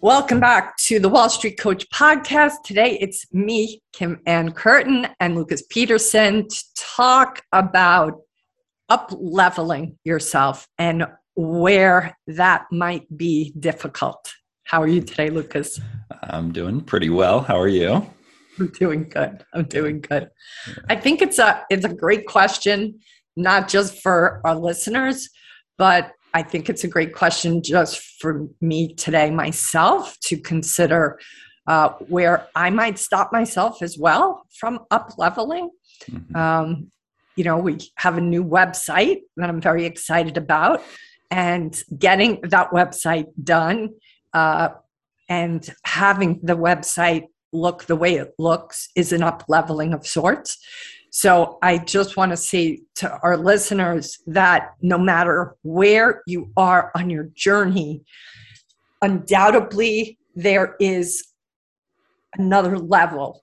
Welcome back to the Wall Street Coach podcast. Today it's me, Kim Ann Curtin, and Lucas Peterson to talk about up leveling yourself and where that might be difficult. How are you today, Lucas? I'm doing pretty well. How are you? I'm doing good. I'm doing good. I think it's a it's a great question, not just for our listeners, but I think it's a great question just for me today, myself, to consider uh, where I might stop myself as well from up leveling. Mm-hmm. Um, you know, we have a new website that I'm very excited about, and getting that website done uh, and having the website look the way it looks is an up leveling of sorts. So I just want to say to our listeners that no matter where you are on your journey, undoubtedly there is another level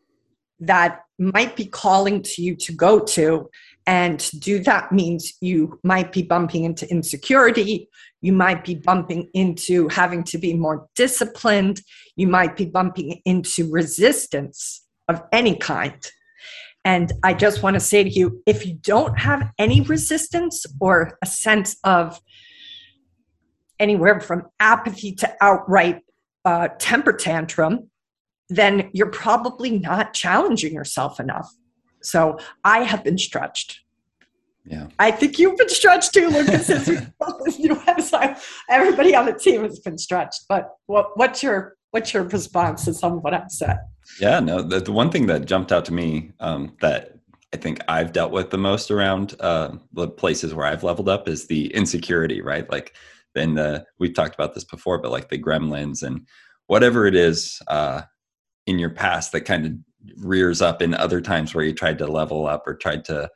that might be calling to you to go to. And to do that means you might be bumping into insecurity. You might be bumping into having to be more disciplined. You might be bumping into resistance of any kind. And I just want to say to you if you don't have any resistance or a sense of anywhere from apathy to outright uh, temper tantrum, then you're probably not challenging yourself enough. So I have been stretched. Yeah. I think you've been stretched too, Lucas, since we built this new website. Everybody on the team has been stretched. But what, what's your what's your response to some of what I've said? Yeah, no, the, the one thing that jumped out to me um, that I think I've dealt with the most around uh, the places where I've leveled up is the insecurity, right? Like, then the we've talked about this before, but like the gremlins and whatever it is uh, in your past that kind of rears up in other times where you tried to level up or tried to,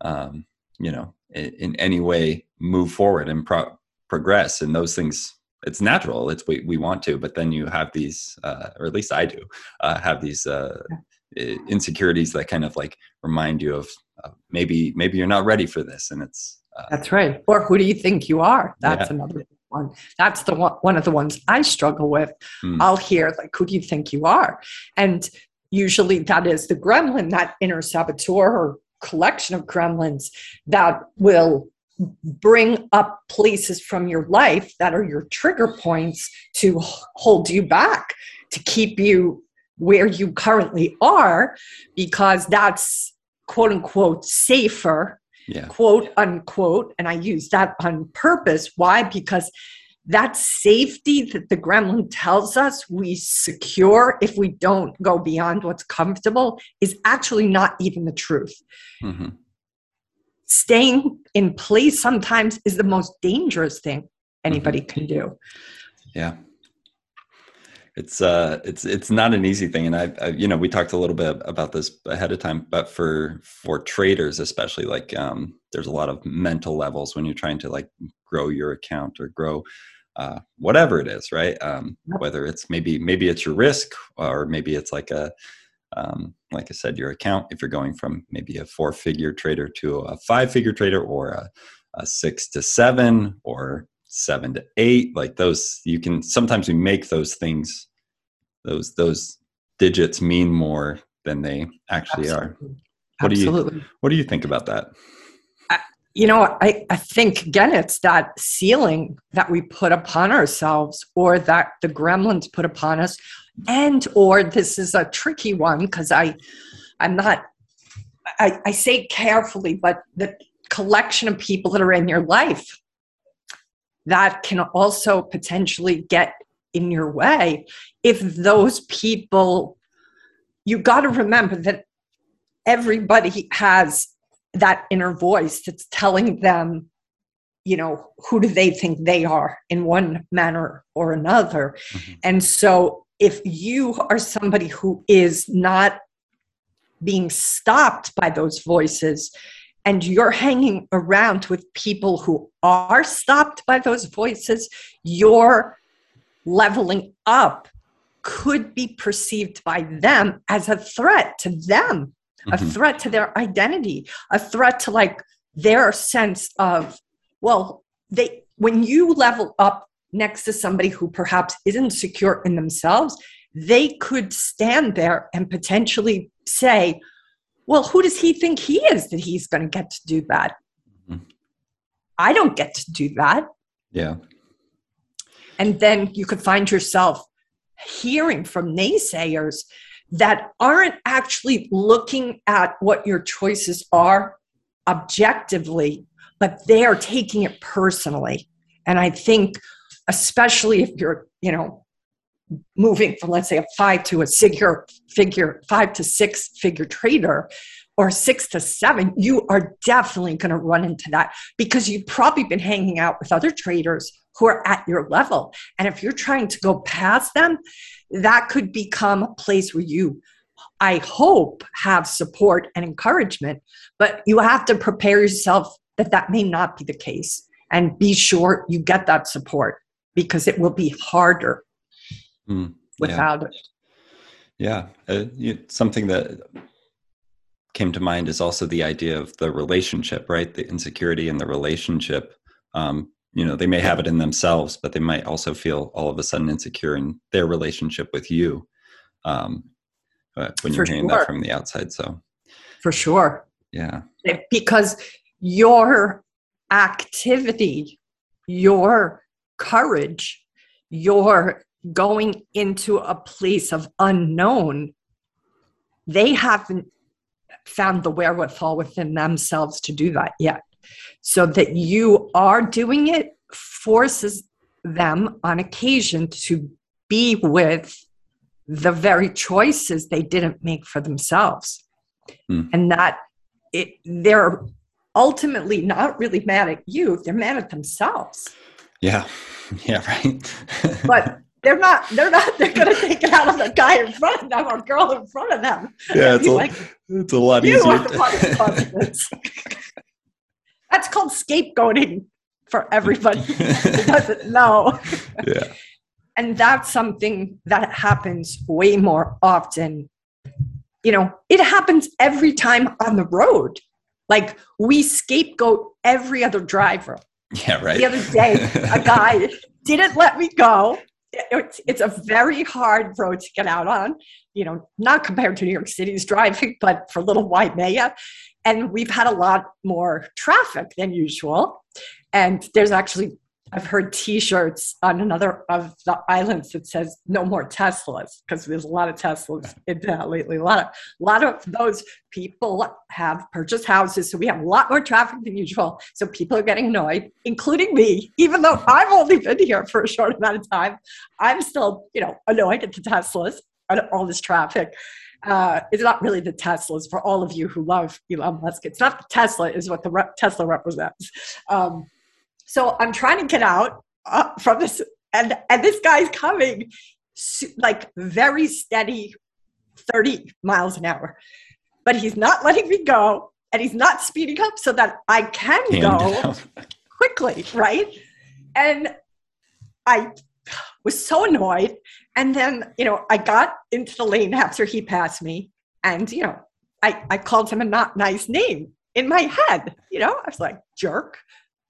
um, you know, in, in, any way move forward and pro- progress, and those things it's natural it's we, we want to but then you have these uh, or at least i do uh, have these uh, insecurities that kind of like remind you of uh, maybe maybe you're not ready for this and it's uh, that's right. Or who do you think you are? That's yeah. another one. That's the one one of the ones i struggle with. Hmm. i'll hear like who do you think you are? And usually that is the gremlin that inner saboteur or collection of gremlins that will bring up places from your life that are your trigger points to hold you back, to keep you where you currently are, because that's quote unquote safer, yeah. quote unquote. And I use that on purpose. Why? Because that safety that the gremlin tells us we secure if we don't go beyond what's comfortable is actually not even the truth. Mm-hmm staying in place sometimes is the most dangerous thing anybody mm-hmm. can do. Yeah. It's uh it's it's not an easy thing and I, I, you know we talked a little bit about this ahead of time but for for traders especially like um there's a lot of mental levels when you're trying to like grow your account or grow uh, whatever it is, right? Um, whether it's maybe maybe it's your risk, or maybe it's like a um, like I said, your account, if you're going from maybe a four figure trader to a five figure trader or a, a, six to seven or seven to eight, like those, you can sometimes we make those things, those, those digits mean more than they actually Absolutely. are. What Absolutely. do you, what do you think about that? you know, I, I think again, it's that ceiling that we put upon ourselves or that the gremlins put upon us and or this is a tricky one because i i'm not I, I say carefully but the collection of people that are in your life that can also potentially get in your way if those people you got to remember that everybody has that inner voice that's telling them you know who do they think they are in one manner or another mm-hmm. and so if you are somebody who is not being stopped by those voices and you're hanging around with people who are stopped by those voices, your leveling up could be perceived by them as a threat to them, mm-hmm. a threat to their identity, a threat to like their sense of, well, they when you level up next to somebody who perhaps isn't secure in themselves, they could stand there and potentially say, well, who does he think he is that he's going to get to do that? Mm-hmm. I don't get to do that. Yeah. And then you could find yourself hearing from naysayers that aren't actually looking at what your choices are objectively, but they are taking it personally. And I think, especially if you're, you know, moving from let's say a five to a figure figure five to six figure trader or six to seven you are definitely going to run into that because you've probably been hanging out with other traders who are at your level. And if you're trying to go past them that could become a place where you i hope have support and encouragement but you have to prepare yourself that that may not be the case. And be sure you get that support because it will be harder mm, without yeah. it. Yeah, uh, you, something that came to mind is also the idea of the relationship, right? The insecurity in the relationship. Um, you know, they may have it in themselves, but they might also feel all of a sudden insecure in their relationship with you um, uh, when you're hearing sure. that from the outside. So, for sure. Yeah. Because your activity, your courage, you're going into a place of unknown, they haven't found the wherewithal within themselves to do that yet. So that you are doing it forces them on occasion to be with the very choices they didn't make for themselves. Mm. And that it, they're ultimately not really mad at you, they're mad at themselves. Yeah. Yeah, right. but they're not they're not they're gonna take it out on the guy in front of them or girl in front of them. Yeah, it's a, like, it's a lot easier. That's called scapegoating for everybody who doesn't know. Yeah. And that's something that happens way more often. You know, it happens every time on the road. Like we scapegoat every other driver. Yeah, right. The other day, a guy didn't let me go it's, it's a very hard road to get out on, you know, not compared to New York City's driving, but for little white Maya. And we've had a lot more traffic than usual. And there's actually I've heard T-shirts on another of the islands that says "No more Teslas" because there's a lot of Teslas in that lately. A lot of a lot of those people have purchased houses, so we have a lot more traffic than usual. So people are getting annoyed, including me. Even though I've only been here for a short amount of time, I'm still you know annoyed at the Teslas and all this traffic. Uh, it's not really the Teslas for all of you who love Elon Musk. It's not the Tesla, is what the re- Tesla represents. Um, so I'm trying to get out uh, from this, and and this guy's coming like very steady, 30 miles an hour, but he's not letting me go, and he's not speeding up so that I can go quickly, right? And I was so annoyed. And then, you know, I got into the lane after he passed me, and you know, I, I called him a not nice name in my head. You know, I was like, jerk.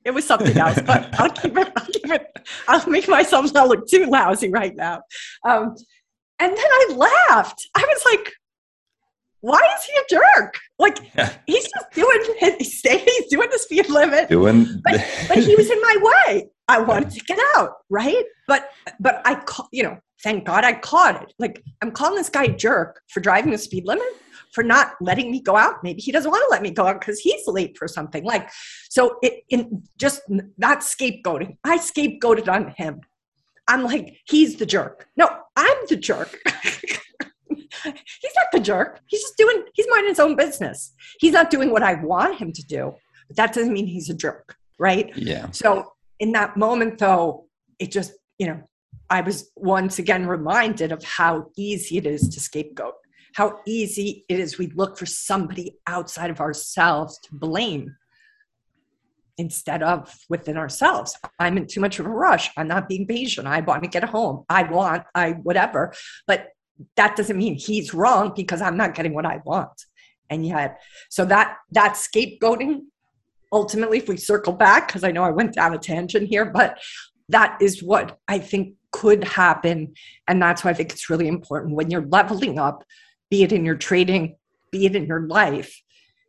It was something else, but I'll keep it. I'll keep it. I'll make myself not look too lousy right now. Um, and then I laughed. I was like, "Why is he a jerk? Like yeah. he's just doing his, he's doing the speed limit, doing, but, but he was in my way. I wanted to get out, right? But but I, you know, thank God I caught it. Like I'm calling this guy jerk for driving the speed limit for not letting me go out. Maybe he doesn't want to let me go out because he's late for something. Like, so it in just not scapegoating. I scapegoated on him. I'm like, he's the jerk. No, I'm the jerk. he's not the jerk. He's just doing, he's minding his own business. He's not doing what I want him to do. But that doesn't mean he's a jerk, right? Yeah. So in that moment, though, it just, you know, I was once again reminded of how easy it is to scapegoat how easy it is we look for somebody outside of ourselves to blame instead of within ourselves. I'm in too much of a rush. I'm not being patient. I want to get home. I want, I whatever. But that doesn't mean he's wrong because I'm not getting what I want. And yet, so that that scapegoating, ultimately, if we circle back, because I know I went down a tangent here, but that is what I think could happen. And that's why I think it's really important when you're leveling up, be it in your trading, be it in your life,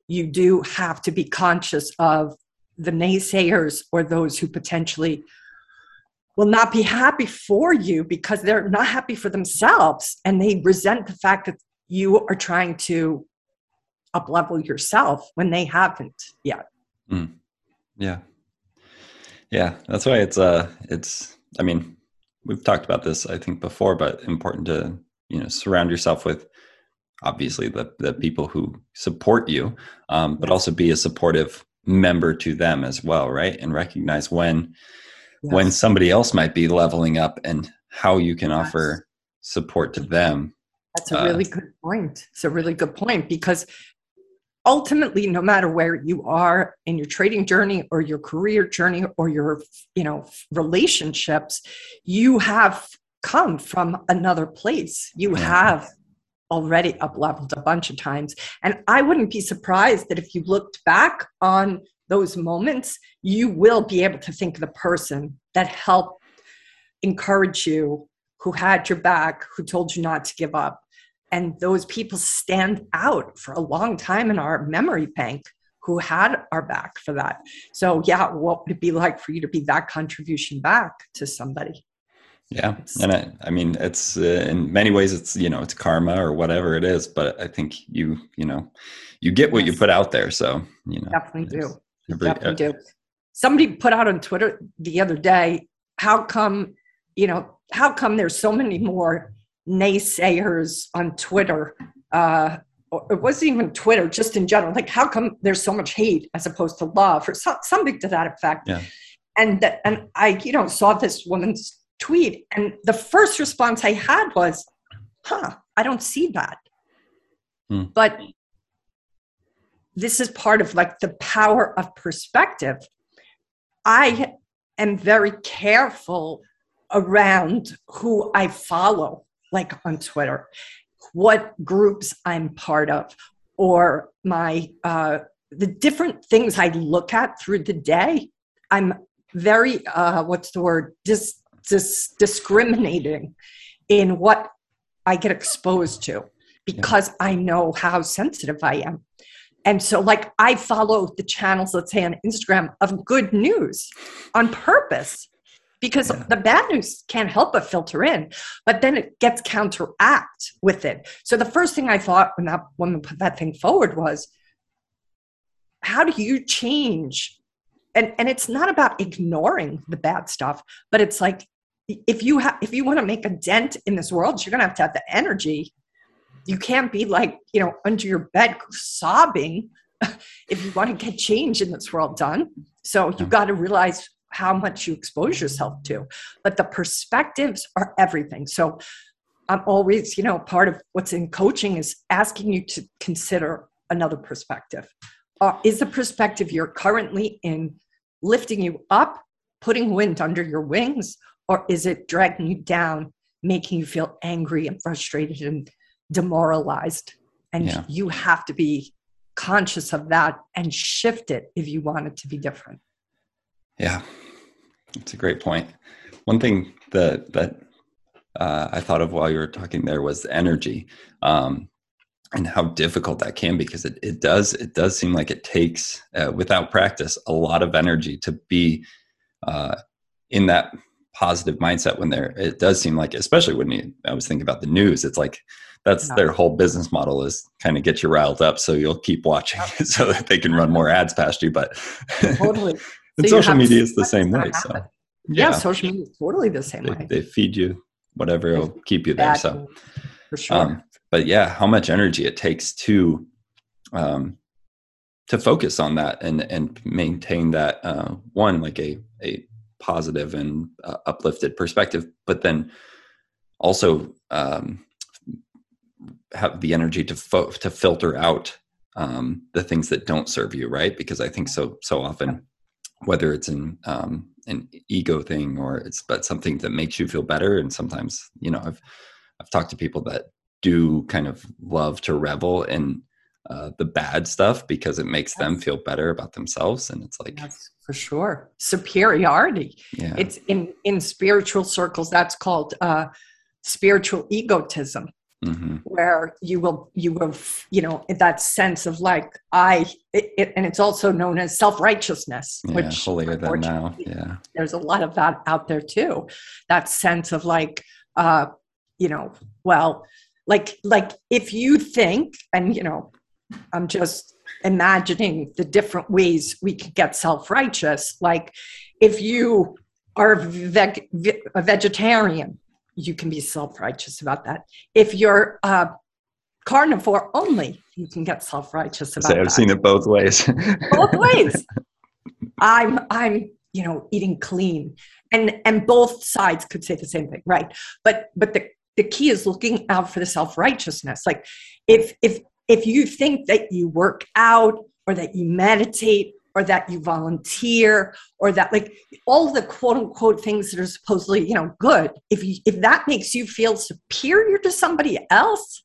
you do have to be conscious of the naysayers or those who potentially will not be happy for you because they're not happy for themselves. And they resent the fact that you are trying to up level yourself when they haven't yet. Mm. yeah. Yeah that's why it's uh it's i mean we've talked about this i think before but important to you know surround yourself with obviously the the people who support you um, but also be a supportive member to them as well right? And recognize when yes. when somebody else might be leveling up and how you can yes. offer support to them that's a really uh, good point. It's a really good point because ultimately no matter where you are in your trading journey or your career journey or your you know relationships you have come from another place. You have already up leveled a bunch of times. And I wouldn't be surprised that if you looked back on those moments, you will be able to think of the person that helped encourage you, who had your back, who told you not to give up. And those people stand out for a long time in our memory bank who had our back for that. So, yeah, what would it be like for you to be that contribution back to somebody? Yeah, and I, I mean, it's uh, in many ways, it's you know, it's karma or whatever it is. But I think you, you know, you get what yes. you put out there. So you know, definitely do, every, definitely uh, do. Somebody put out on Twitter the other day, how come, you know, how come there's so many more naysayers on Twitter? Uh, it wasn't even Twitter, just in general. Like, how come there's so much hate as opposed to love, or so, something to that effect? Yeah. And that, and I, you know, saw this woman's tweet. And the first response I had was, huh, I don't see that. Hmm. But this is part of like the power of perspective. I am very careful around who I follow, like on Twitter, what groups I'm part of, or my uh, the different things I look at through the day. I'm very uh, what's the word dis dis- discriminating in what I get exposed to because yeah. I know how sensitive I am. And so, like, I follow the channels, let's say on Instagram, of good news on purpose because yeah. the bad news can't help but filter in, but then it gets counteract with it. So, the first thing I thought when that woman put that thing forward was, how do you change? And, and it's not about ignoring the bad stuff, but it's like if you have if you want to make a dent in this world you're going to have to have the energy. You can't be like you know under your bed sobbing if you want to get change in this world done. So you got to realize how much you expose yourself to. But the perspectives are everything. So i'm always you know part of what's in coaching is asking you to consider another perspective. Uh, is the perspective you're currently in lifting you up putting wind under your wings or is it dragging you down, making you feel angry and frustrated and demoralized? And yeah. you have to be conscious of that and shift it if you want it to be different. Yeah, that's a great point. One thing that that uh, I thought of while you were talking there was energy, um, and how difficult that can be because it, it does it does seem like it takes uh, without practice a lot of energy to be uh, in that positive mindset when they're it does seem like especially when you i was thinking about the news it's like that's their whole business model is kind of get you riled up so you'll keep watching so that they can run more ads past you but totally. And so social media is the same way so yeah, yeah, social media is totally the same they, way. they feed you whatever will keep you there so for sure. um, but yeah how much energy it takes to um to focus on that and and maintain that uh one like a a positive and uh, uplifted perspective, but then also um, have the energy to fo- to filter out um, the things that don't serve you, right? Because I think so so often, whether it's in um, an ego thing or it's but something that makes you feel better, and sometimes you know I've I've talked to people that do kind of love to revel in uh, the bad stuff because it makes them feel better about themselves and it's like that's for sure. Superiority. Yeah. it's in in spiritual circles that's called uh spiritual egotism. Mm-hmm. where you will you will you know that sense of like i it, it, and it's also known as self-righteousness yeah, which holier than now yeah. there's a lot of that out there too. That sense of like uh you know well like like if you think and you know I'm just imagining the different ways we could get self righteous. Like if you are a, veg- a vegetarian, you can be self righteous about that. If you're a carnivore only, you can get self righteous about that. I've that. seen it both ways. both ways. I'm I'm you know eating clean, and and both sides could say the same thing, right? But but the the key is looking out for the self righteousness. Like if if if you think that you work out or that you meditate or that you volunteer or that like all the quote unquote things that are supposedly you know good if you if that makes you feel superior to somebody else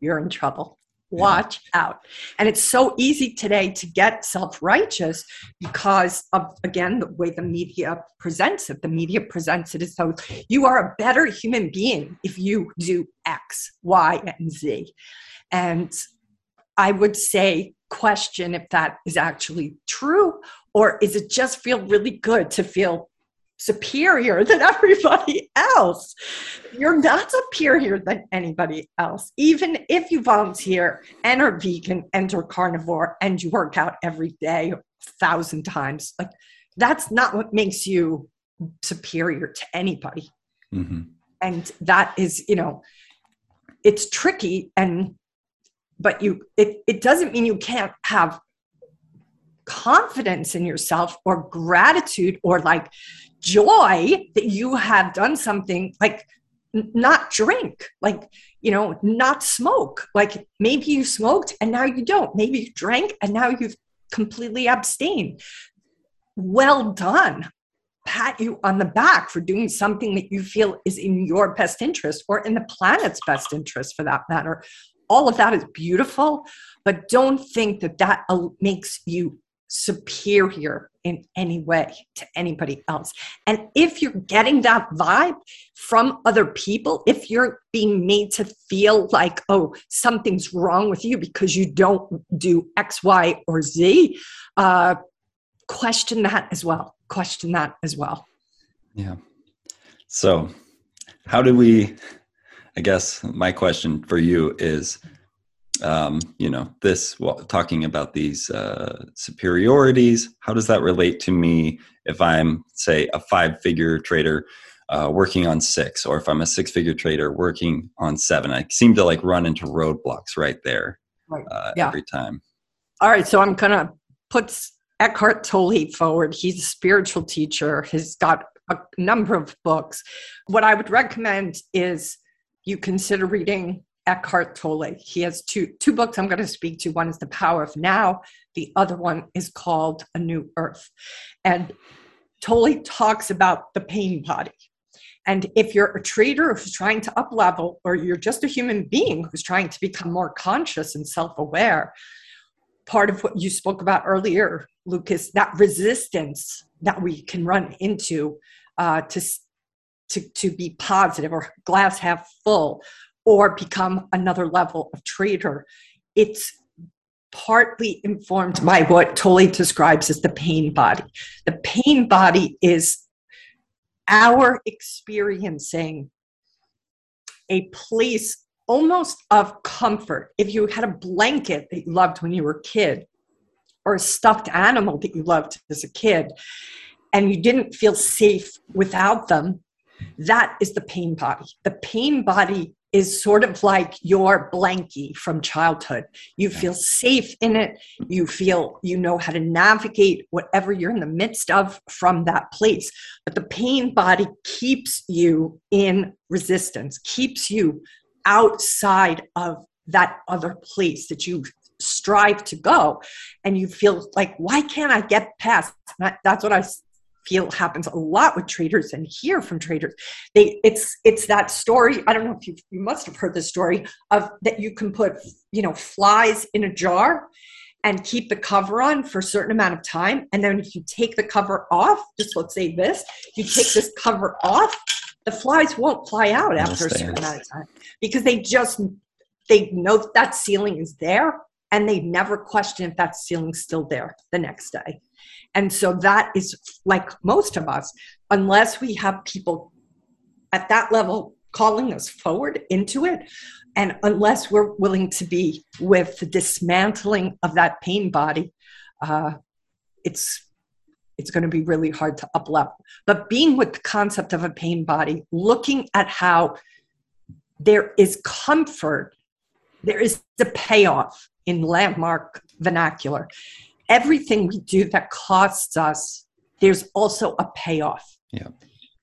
you're in trouble. Watch yeah. out. And it's so easy today to get self-righteous because of again the way the media presents it. The media presents it as though you are a better human being if you do x y and z and I would say, question if that is actually true, or is it just feel really good to feel superior than everybody else? You're not superior than anybody else. Even if you volunteer and are vegan and are carnivore and you work out every day a thousand times, like that's not what makes you superior to anybody. Mm-hmm. And that is, you know, it's tricky and but you it, it doesn't mean you can't have confidence in yourself or gratitude or like joy that you have done something like not drink like you know not smoke. Like maybe you smoked and now you don't. Maybe you drank and now you've completely abstained. Well done. Pat you on the back for doing something that you feel is in your best interest or in the planet's best interest for that matter all of that is beautiful, but don't think that that makes you superior in any way to anybody else. And if you're getting that vibe from other people, if you're being made to feel like, oh, something's wrong with you because you don't do X, Y, or Z, uh, question that as well. Question that as well. Yeah. So, how do we I guess my question for you is, um, you know, this well, talking about these uh, superiorities. How does that relate to me if I'm, say, a five-figure trader uh, working on six, or if I'm a six-figure trader working on seven? I seem to like run into roadblocks right there right. Uh, yeah. every time. All right, so I'm gonna put Eckhart Tolle forward. He's a spiritual teacher. He's got a number of books. What I would recommend is you consider reading Eckhart Tolle. He has two two books I'm going to speak to. One is The Power of Now. The other one is called A New Earth. And Tolle talks about the pain body. And if you're a trader who's trying to up level, or you're just a human being who's trying to become more conscious and self aware, part of what you spoke about earlier, Lucas, that resistance that we can run into uh, to to, to be positive or glass half full or become another level of trader. It's partly informed by what Tolle describes as the pain body. The pain body is our experiencing a place almost of comfort. If you had a blanket that you loved when you were a kid, or a stuffed animal that you loved as a kid, and you didn't feel safe without them, that is the pain body. The pain body is sort of like your blankie from childhood. You feel safe in it. You feel you know how to navigate whatever you're in the midst of from that place. But the pain body keeps you in resistance, keeps you outside of that other place that you strive to go and you feel like why can't i get past that, that's what i feel happens a lot with traders and hear from traders. They it's it's that story i don't know if you you must have heard the story of that you can put you know flies in a jar and keep the cover on for a certain amount of time. And then if you take the cover off just let's say this you take this cover off the flies won't fly out after a certain amount of time because they just they know that ceiling is there and they never question if that ceiling's still there the next day and so that is like most of us, unless we have people at that level calling us forward into it, and unless we're willing to be with the dismantling of that pain body, uh, it's it's going to be really hard to up level. But being with the concept of a pain body, looking at how there is comfort, there is the payoff in landmark vernacular everything we do that costs us, there's also a payoff. Yeah.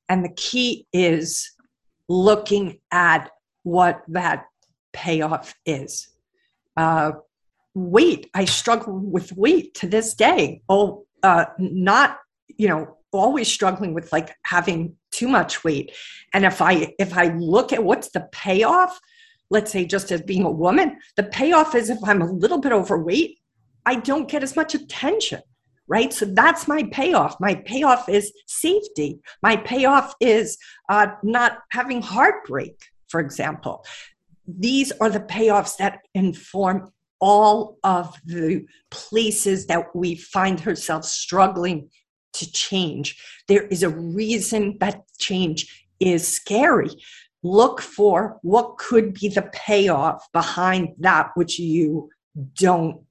And the key is looking at what that payoff is. Uh, weight, I struggle with weight to this day. Oh, uh, not, you know, always struggling with like having too much weight. And if I if I look at what's the payoff, let's say just as being a woman, the payoff is if I'm a little bit overweight, I don't get as much attention, right? So that's my payoff. My payoff is safety. My payoff is uh, not having heartbreak, for example. These are the payoffs that inform all of the places that we find ourselves struggling to change. There is a reason that change is scary. Look for what could be the payoff behind that which you don't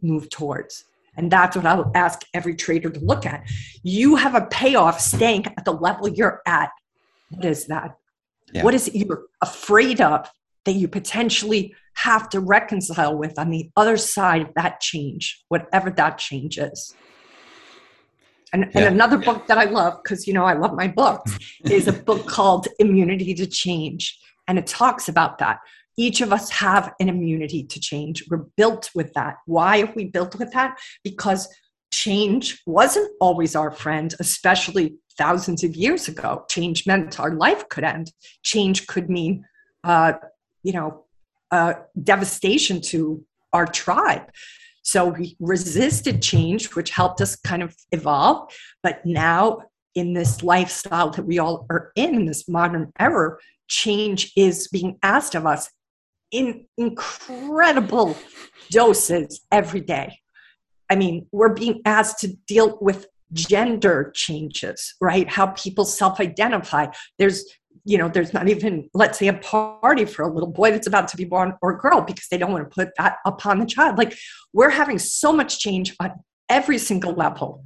move towards. And that's what I'll ask every trader to look at. You have a payoff staying at the level you're at. What is that? Yeah. What is it you're afraid of that you potentially have to reconcile with on the other side of that change, whatever that change is? And, yeah. and another book that I love, because you know I love my books, is a book called Immunity to Change. And it talks about that each of us have an immunity to change. We're built with that. Why are we built with that? Because change wasn't always our friend, especially thousands of years ago. Change meant our life could end. Change could mean, uh, you know, uh, devastation to our tribe. So we resisted change, which helped us kind of evolve. But now, in this lifestyle that we all are in, in this modern era, change is being asked of us in incredible doses every day. I mean, we're being asked to deal with gender changes, right? How people self identify. There's you know, there's not even, let's say, a party for a little boy that's about to be born or a girl because they don't want to put that upon the child. Like, we're having so much change on every single level,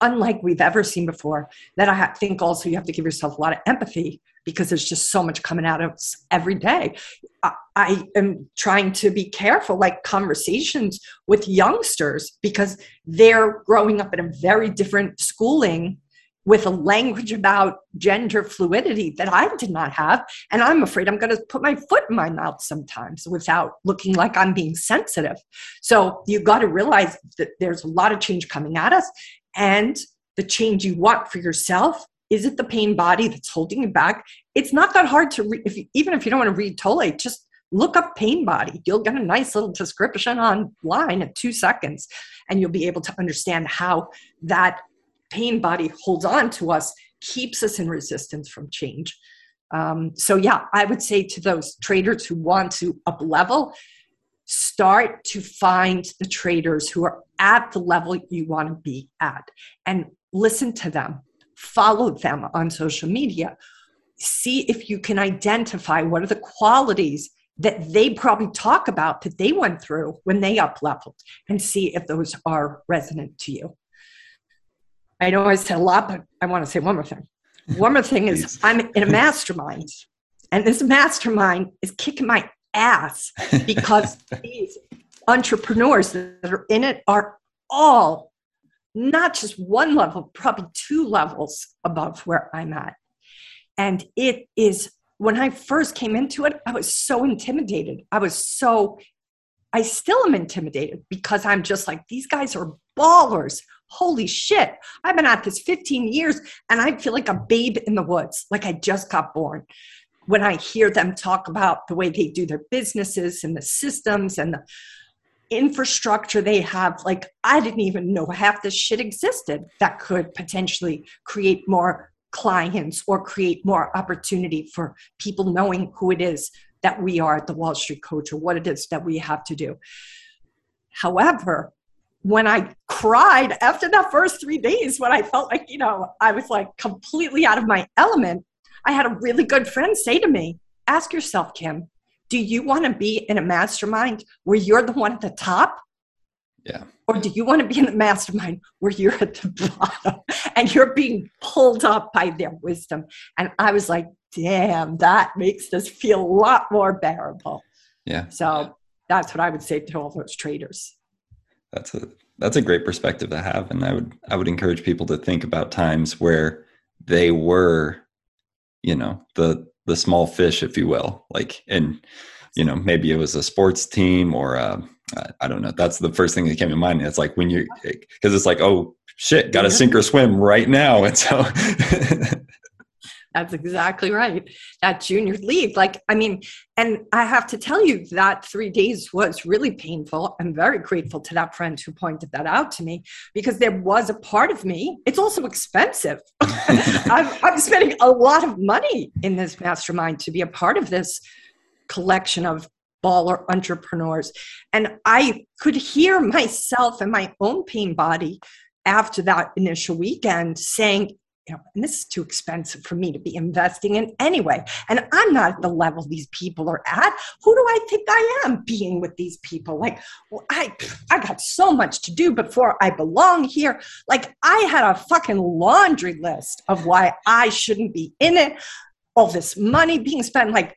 unlike we've ever seen before, that I think also you have to give yourself a lot of empathy because there's just so much coming out of us every day. I, I am trying to be careful, like conversations with youngsters, because they're growing up in a very different schooling with a language about gender fluidity that I did not have. And I'm afraid I'm going to put my foot in my mouth sometimes without looking like I'm being sensitive. So you've got to realize that there's a lot of change coming at us. And the change you want for yourself is it the pain body that's holding you back? It's not that hard to read. If even if you don't want to read Tolle, just look up pain body. You'll get a nice little description online in two seconds, and you'll be able to understand how that pain body holds on to us, keeps us in resistance from change. Um, so, yeah, I would say to those traders who want to up level, start to find the traders who are at the level you want to be at and listen to them follow them on social media see if you can identify what are the qualities that they probably talk about that they went through when they up leveled and see if those are resonant to you i know i said a lot but i want to say one more thing one more thing is i'm in a mastermind and this mastermind is kicking my ass because these entrepreneurs that are in it are all not just one level, probably two levels above where I'm at. And it is when I first came into it, I was so intimidated. I was so, I still am intimidated because I'm just like, these guys are ballers. Holy shit. I've been at this 15 years and I feel like a babe in the woods, like I just got born. When I hear them talk about the way they do their businesses and the systems and the infrastructure they have, like I didn't even know half this shit existed that could potentially create more clients or create more opportunity for people knowing who it is that we are at the Wall Street Coach or what it is that we have to do. However, when I cried after that first three days, when I felt like, you know, I was like completely out of my element, I had a really good friend say to me, Ask yourself, Kim, do you want to be in a mastermind where you're the one at the top? Yeah. Or do you want to be in the mastermind where you're at the bottom and you're being pulled up by their wisdom? And I was like, damn, that makes this feel a lot more bearable. Yeah. So that's what I would say to all those traders. That's a that's a great perspective to have. And I would I would encourage people to think about times where they were, you know, the the small fish, if you will. Like and you know, maybe it was a sports team or um, a I don't know. That's the first thing that came to mind. It's like when you, because it's like, oh shit, got to sink or swim right now. And so that's exactly right. That junior league, like, I mean, and I have to tell you that three days was really painful. I'm very grateful to that friend who pointed that out to me because there was a part of me. It's also expensive. I'm, I'm spending a lot of money in this mastermind to be a part of this collection of baller entrepreneurs. And I could hear myself and my own pain body after that initial weekend saying, you know, and this is too expensive for me to be investing in anyway. And I'm not at the level these people are at. Who do I think I am being with these people? Like, well, I I got so much to do before I belong here. Like I had a fucking laundry list of why I shouldn't be in it. All this money being spent. Like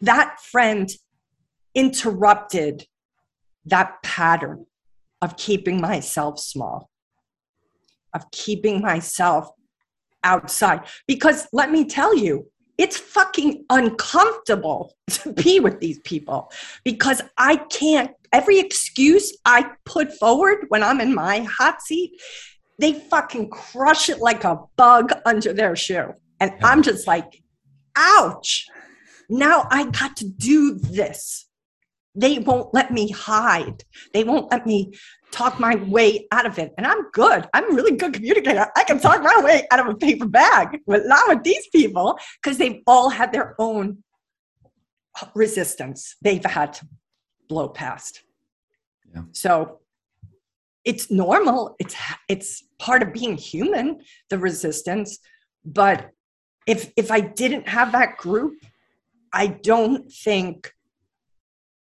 that friend interrupted that pattern of keeping myself small, of keeping myself outside. Because let me tell you, it's fucking uncomfortable to be with these people because I can't, every excuse I put forward when I'm in my hot seat, they fucking crush it like a bug under their shoe. And I'm just like, ouch. Now I got to do this they won't let me hide. They won't let me talk my way out of it. And I'm good. I'm a really good communicator. I can talk my way out of a paper bag, but not with these people because they've all had their own resistance they've had to blow past. Yeah. So it's normal. It's it's part of being human, the resistance. But if if I didn't have that group, I don't think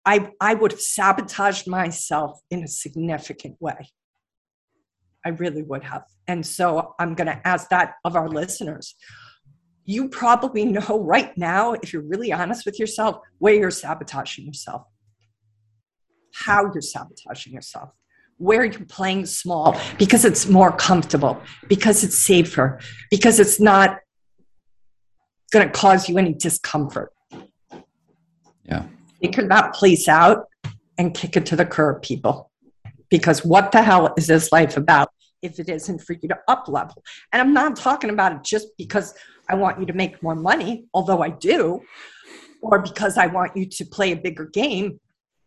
I, I would have sabotaged myself in a significant way. I really would have. And so I'm going to ask that of our listeners. You probably know right now, if you're really honest with yourself, where you're sabotaging yourself, how you're sabotaging yourself, where you're playing small because it's more comfortable, because it's safer, because it's not going to cause you any discomfort. Yeah figure that place out and kick it to the curb, people. Because what the hell is this life about if it isn't for you to up level? And I'm not talking about it just because I want you to make more money, although I do, or because I want you to play a bigger game,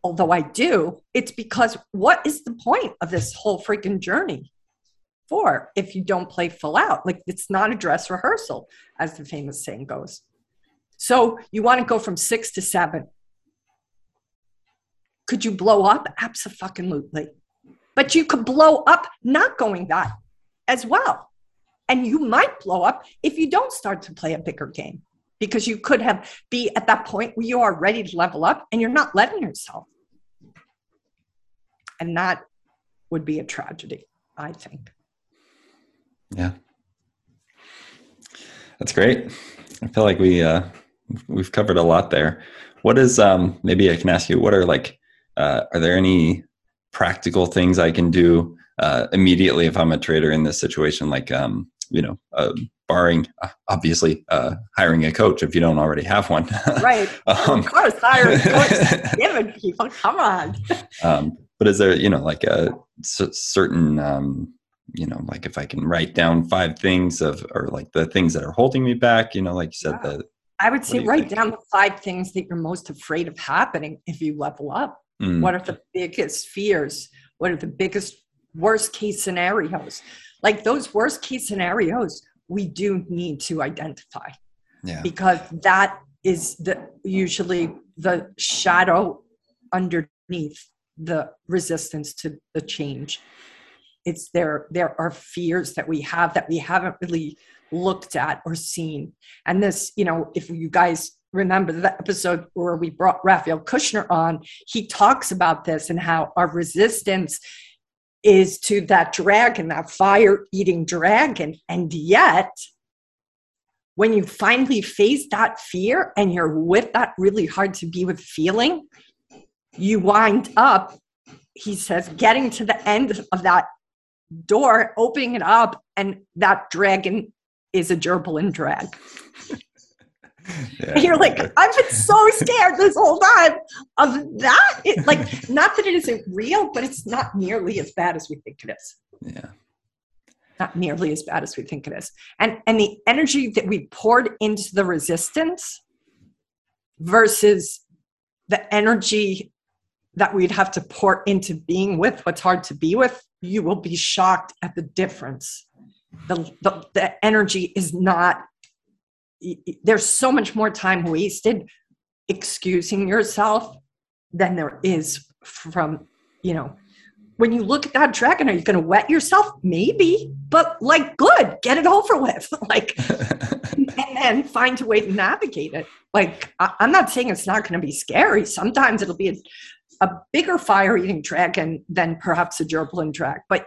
although I do. It's because what is the point of this whole freaking journey? For if you don't play full out, like it's not a dress rehearsal, as the famous saying goes. So you want to go from six to seven could you blow up? Absolutely. But you could blow up not going that as well. And you might blow up if you don't start to play a bigger game because you could have be at that point where you are ready to level up and you're not letting yourself. And that would be a tragedy, I think. Yeah. That's great. I feel like we uh we've covered a lot there. What is um maybe I can ask you what are like uh, are there any practical things I can do uh, immediately if I'm a trader in this situation, like um, you know, a barring uh, obviously uh, hiring a coach if you don't already have one. right. um, of course, hire a coach. Given people, come on. um, but is there, you know, like a c- certain, um, you know, like if I can write down five things of, or like the things that are holding me back, you know, like you said, yeah. the. I would say write think? down the five things that you're most afraid of happening if you level up. Mm. What are the biggest fears? What are the biggest worst case scenarios? Like those worst case scenarios, we do need to identify. Yeah. Because that is the usually the shadow underneath the resistance to the change. It's there there are fears that we have that we haven't really looked at or seen. And this, you know, if you guys remember the episode where we brought Raphael Kushner on, he talks about this and how our resistance is to that dragon, that fire eating dragon. And yet, when you finally face that fear and you're with that really hard to be with feeling, you wind up, he says, getting to the end of that door, opening it up, and that dragon is a gerbil in drag. Yeah, you're like, I've been so scared this whole time of that. It, like, not that it isn't real, but it's not nearly as bad as we think it is. Yeah. Not nearly as bad as we think it is. And and the energy that we poured into the resistance versus the energy that we'd have to pour into being with what's hard to be with, you will be shocked at the difference. The, the, the energy is not there's so much more time wasted excusing yourself than there is from you know when you look at that dragon are you going to wet yourself? Maybe but like good get it over with. Like and then find a way to navigate it. Like I, am not saying it's not going to be scary. Sometimes it'll be a, a bigger fire eating dragon than perhaps a gerbil drag but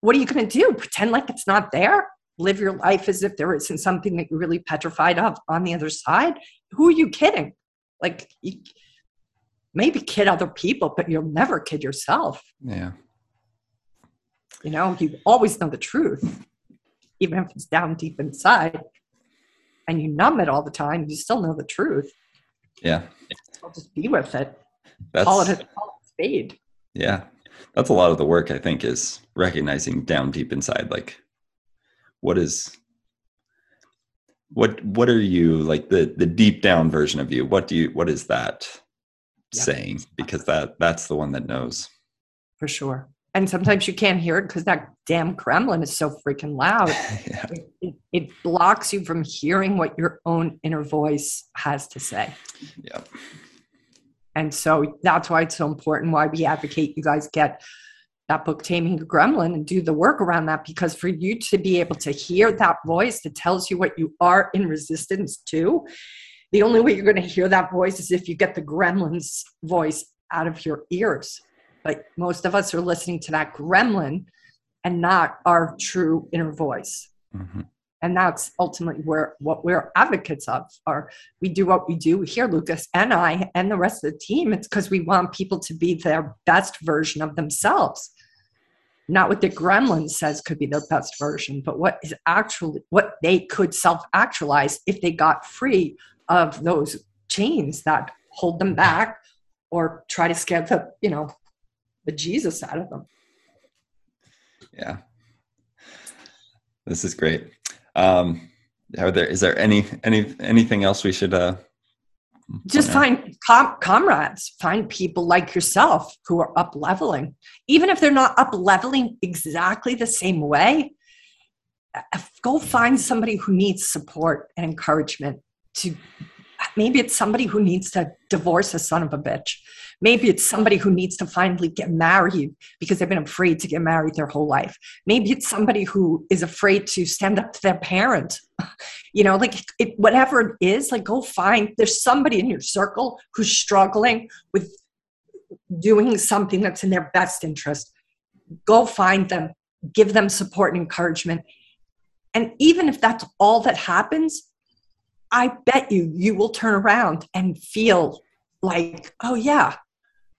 what are you going to do? Pretend like it's not there live your life as if there isn't something that you're really petrified of on the other side? Who are you kidding? Like you, maybe kid other people but you'll never kid yourself. Yeah. You know you always know the truth even if it's down deep inside and you numb it all the time you still know the truth. Yeah. I'll just be with it. That's, call it a, call it spade yeah. That's a lot of the work i think is recognizing down deep inside like what is what what are you like the the deep down version of you? What do you what is that yeah. saying? Because that that's the one that knows. For sure. And sometimes you can't hear it because that damn gremlin is so freaking loud. Yeah. it, it, it, blocks you from hearing what your own inner voice has to say. Yeah. And so that's why it's so important why we advocate you guys get that book taming the gremlin and do the work around that because for you to be able to hear that voice that tells you what you are in resistance to the only way you're going to hear that voice is if you get the gremlin's voice out of your ears. But most of us are listening to that gremlin and not our true inner voice. Mm-hmm. and that's ultimately where what we're advocates of are we do what we do here lucas and i and the rest of the team. It's because we want people to be their best version of themselves not what the gremlin says could be their best version, but what is actually what they could self actualize if they got free of those chains that hold them back or try to scare the, you know, the Jesus out of them. Yeah. This is great. Um, are there, is there any, any, anything else we should, uh, just find com- comrades find people like yourself who are up leveling even if they're not up leveling exactly the same way uh, go find somebody who needs support and encouragement to maybe it's somebody who needs to divorce a son of a bitch. Maybe it's somebody who needs to finally get married because they've been afraid to get married their whole life. Maybe it's somebody who is afraid to stand up to their parent. You know like it, whatever it is like go find there's somebody in your circle who's struggling with doing something that's in their best interest. Go find them give them support and encouragement. And even if that's all that happens I bet you you will turn around and feel like, oh, yeah,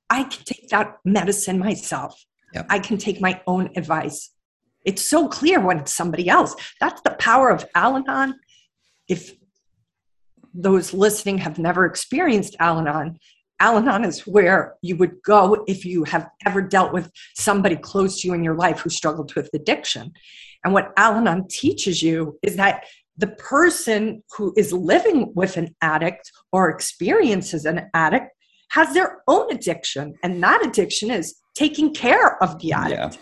I can take that medicine myself. Yep. I can take my own advice. It's so clear when it's somebody else. That's the power of Al Anon. If those listening have never experienced Al Anon, Al Anon is where you would go if you have ever dealt with somebody close to you in your life who struggled with addiction. And what Al Anon teaches you is that the person who is living with an addict or experiences an addict has their own addiction. And that addiction is taking care of the addict, yeah.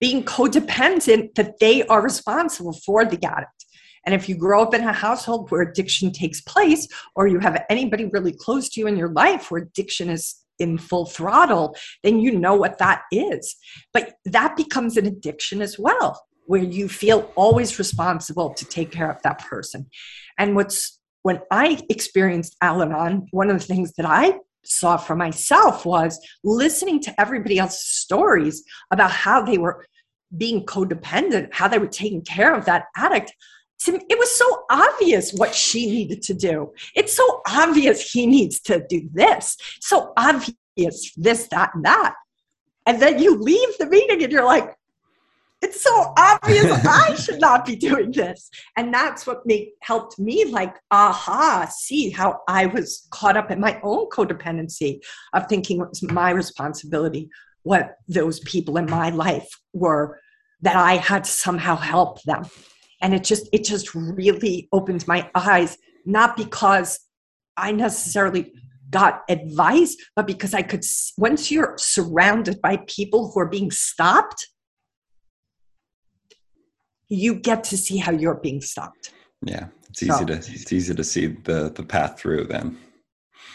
being codependent that they are responsible for the addict. And if you grow up in a household where addiction takes place, or you have anybody really close to you in your life where addiction is in full throttle, then you know what that is. But that becomes an addiction as well, where you feel always responsible to take care of that person. And what's when I experienced Al Anon, one of the things that I saw for myself was listening to everybody else's stories about how they were being codependent, how they were taking care of that addict it was so obvious what she needed to do. It's so obvious he needs to do this. So obvious this, that, and that. And then you leave the meeting and you're like, it's so obvious I should not be doing this. And that's what made, helped me like, aha, see how I was caught up in my own codependency of thinking it was my responsibility what those people in my life were that I had to somehow help them and it just it just really opened my eyes not because i necessarily got advice but because i could once you're surrounded by people who are being stopped you get to see how you're being stopped yeah it's easy so, to it's easy to see the the path through then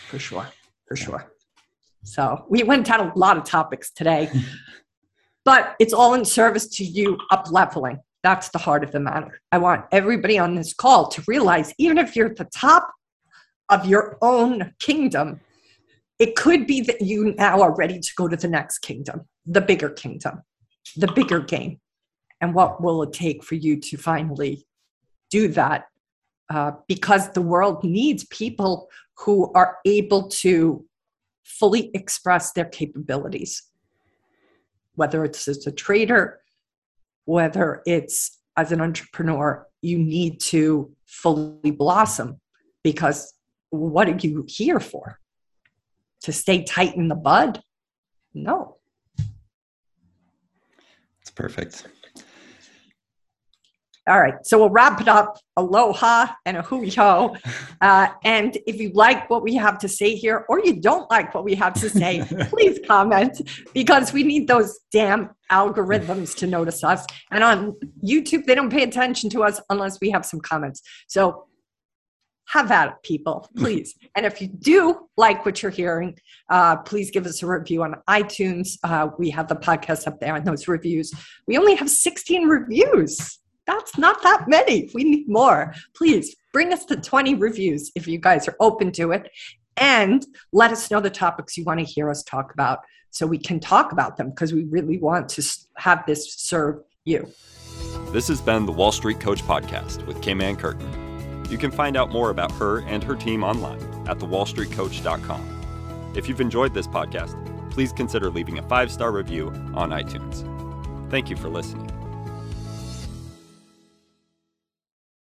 for sure for yeah. sure so we went down a lot of topics today but it's all in service to you up leveling that's the heart of the matter. I want everybody on this call to realize even if you're at the top of your own kingdom, it could be that you now are ready to go to the next kingdom, the bigger kingdom, the bigger game. And what will it take for you to finally do that? Uh, because the world needs people who are able to fully express their capabilities, whether it's as a trader, whether it's as an entrepreneur, you need to fully blossom because what are you here for? To stay tight in the bud? No. It's perfect. All right, so we'll wrap it up. Aloha and a hui ho. Uh, and if you like what we have to say here, or you don't like what we have to say, please comment because we need those damn algorithms to notice us. And on YouTube, they don't pay attention to us unless we have some comments. So have at it, people, please. and if you do like what you're hearing, uh, please give us a review on iTunes. Uh, we have the podcast up there and those reviews. We only have 16 reviews that's not that many. We need more. Please bring us to 20 reviews if you guys are open to it. And let us know the topics you want to hear us talk about so we can talk about them because we really want to have this serve you. This has been the Wall Street Coach Podcast with Kim Ann Curtin. You can find out more about her and her team online at thewallstreetcoach.com. If you've enjoyed this podcast, please consider leaving a five star review on iTunes. Thank you for listening.